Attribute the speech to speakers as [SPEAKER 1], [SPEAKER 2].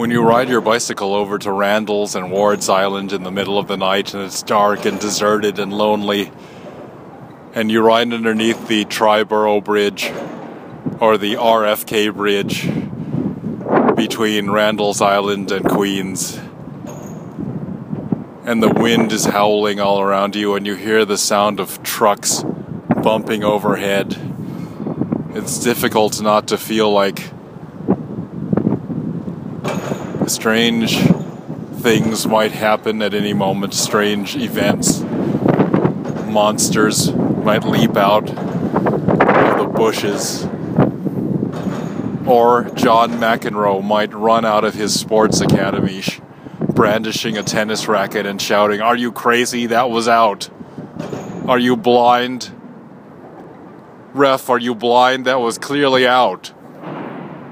[SPEAKER 1] when you ride your bicycle over to Randall's and Ward's Island in the middle of the night and it's dark and deserted and lonely, and you ride underneath the Triborough Bridge or the RFK Bridge between Randall's Island and Queens, and the wind is howling all around you, and you hear the sound of trucks bumping overhead. It's difficult not to feel like strange things might happen at any moment, strange events. Monsters might leap out of the bushes. Or John McEnroe might run out of his sports academy brandishing a tennis racket and shouting, Are you crazy? That was out. Are you blind? Ref, are you blind? That was clearly out.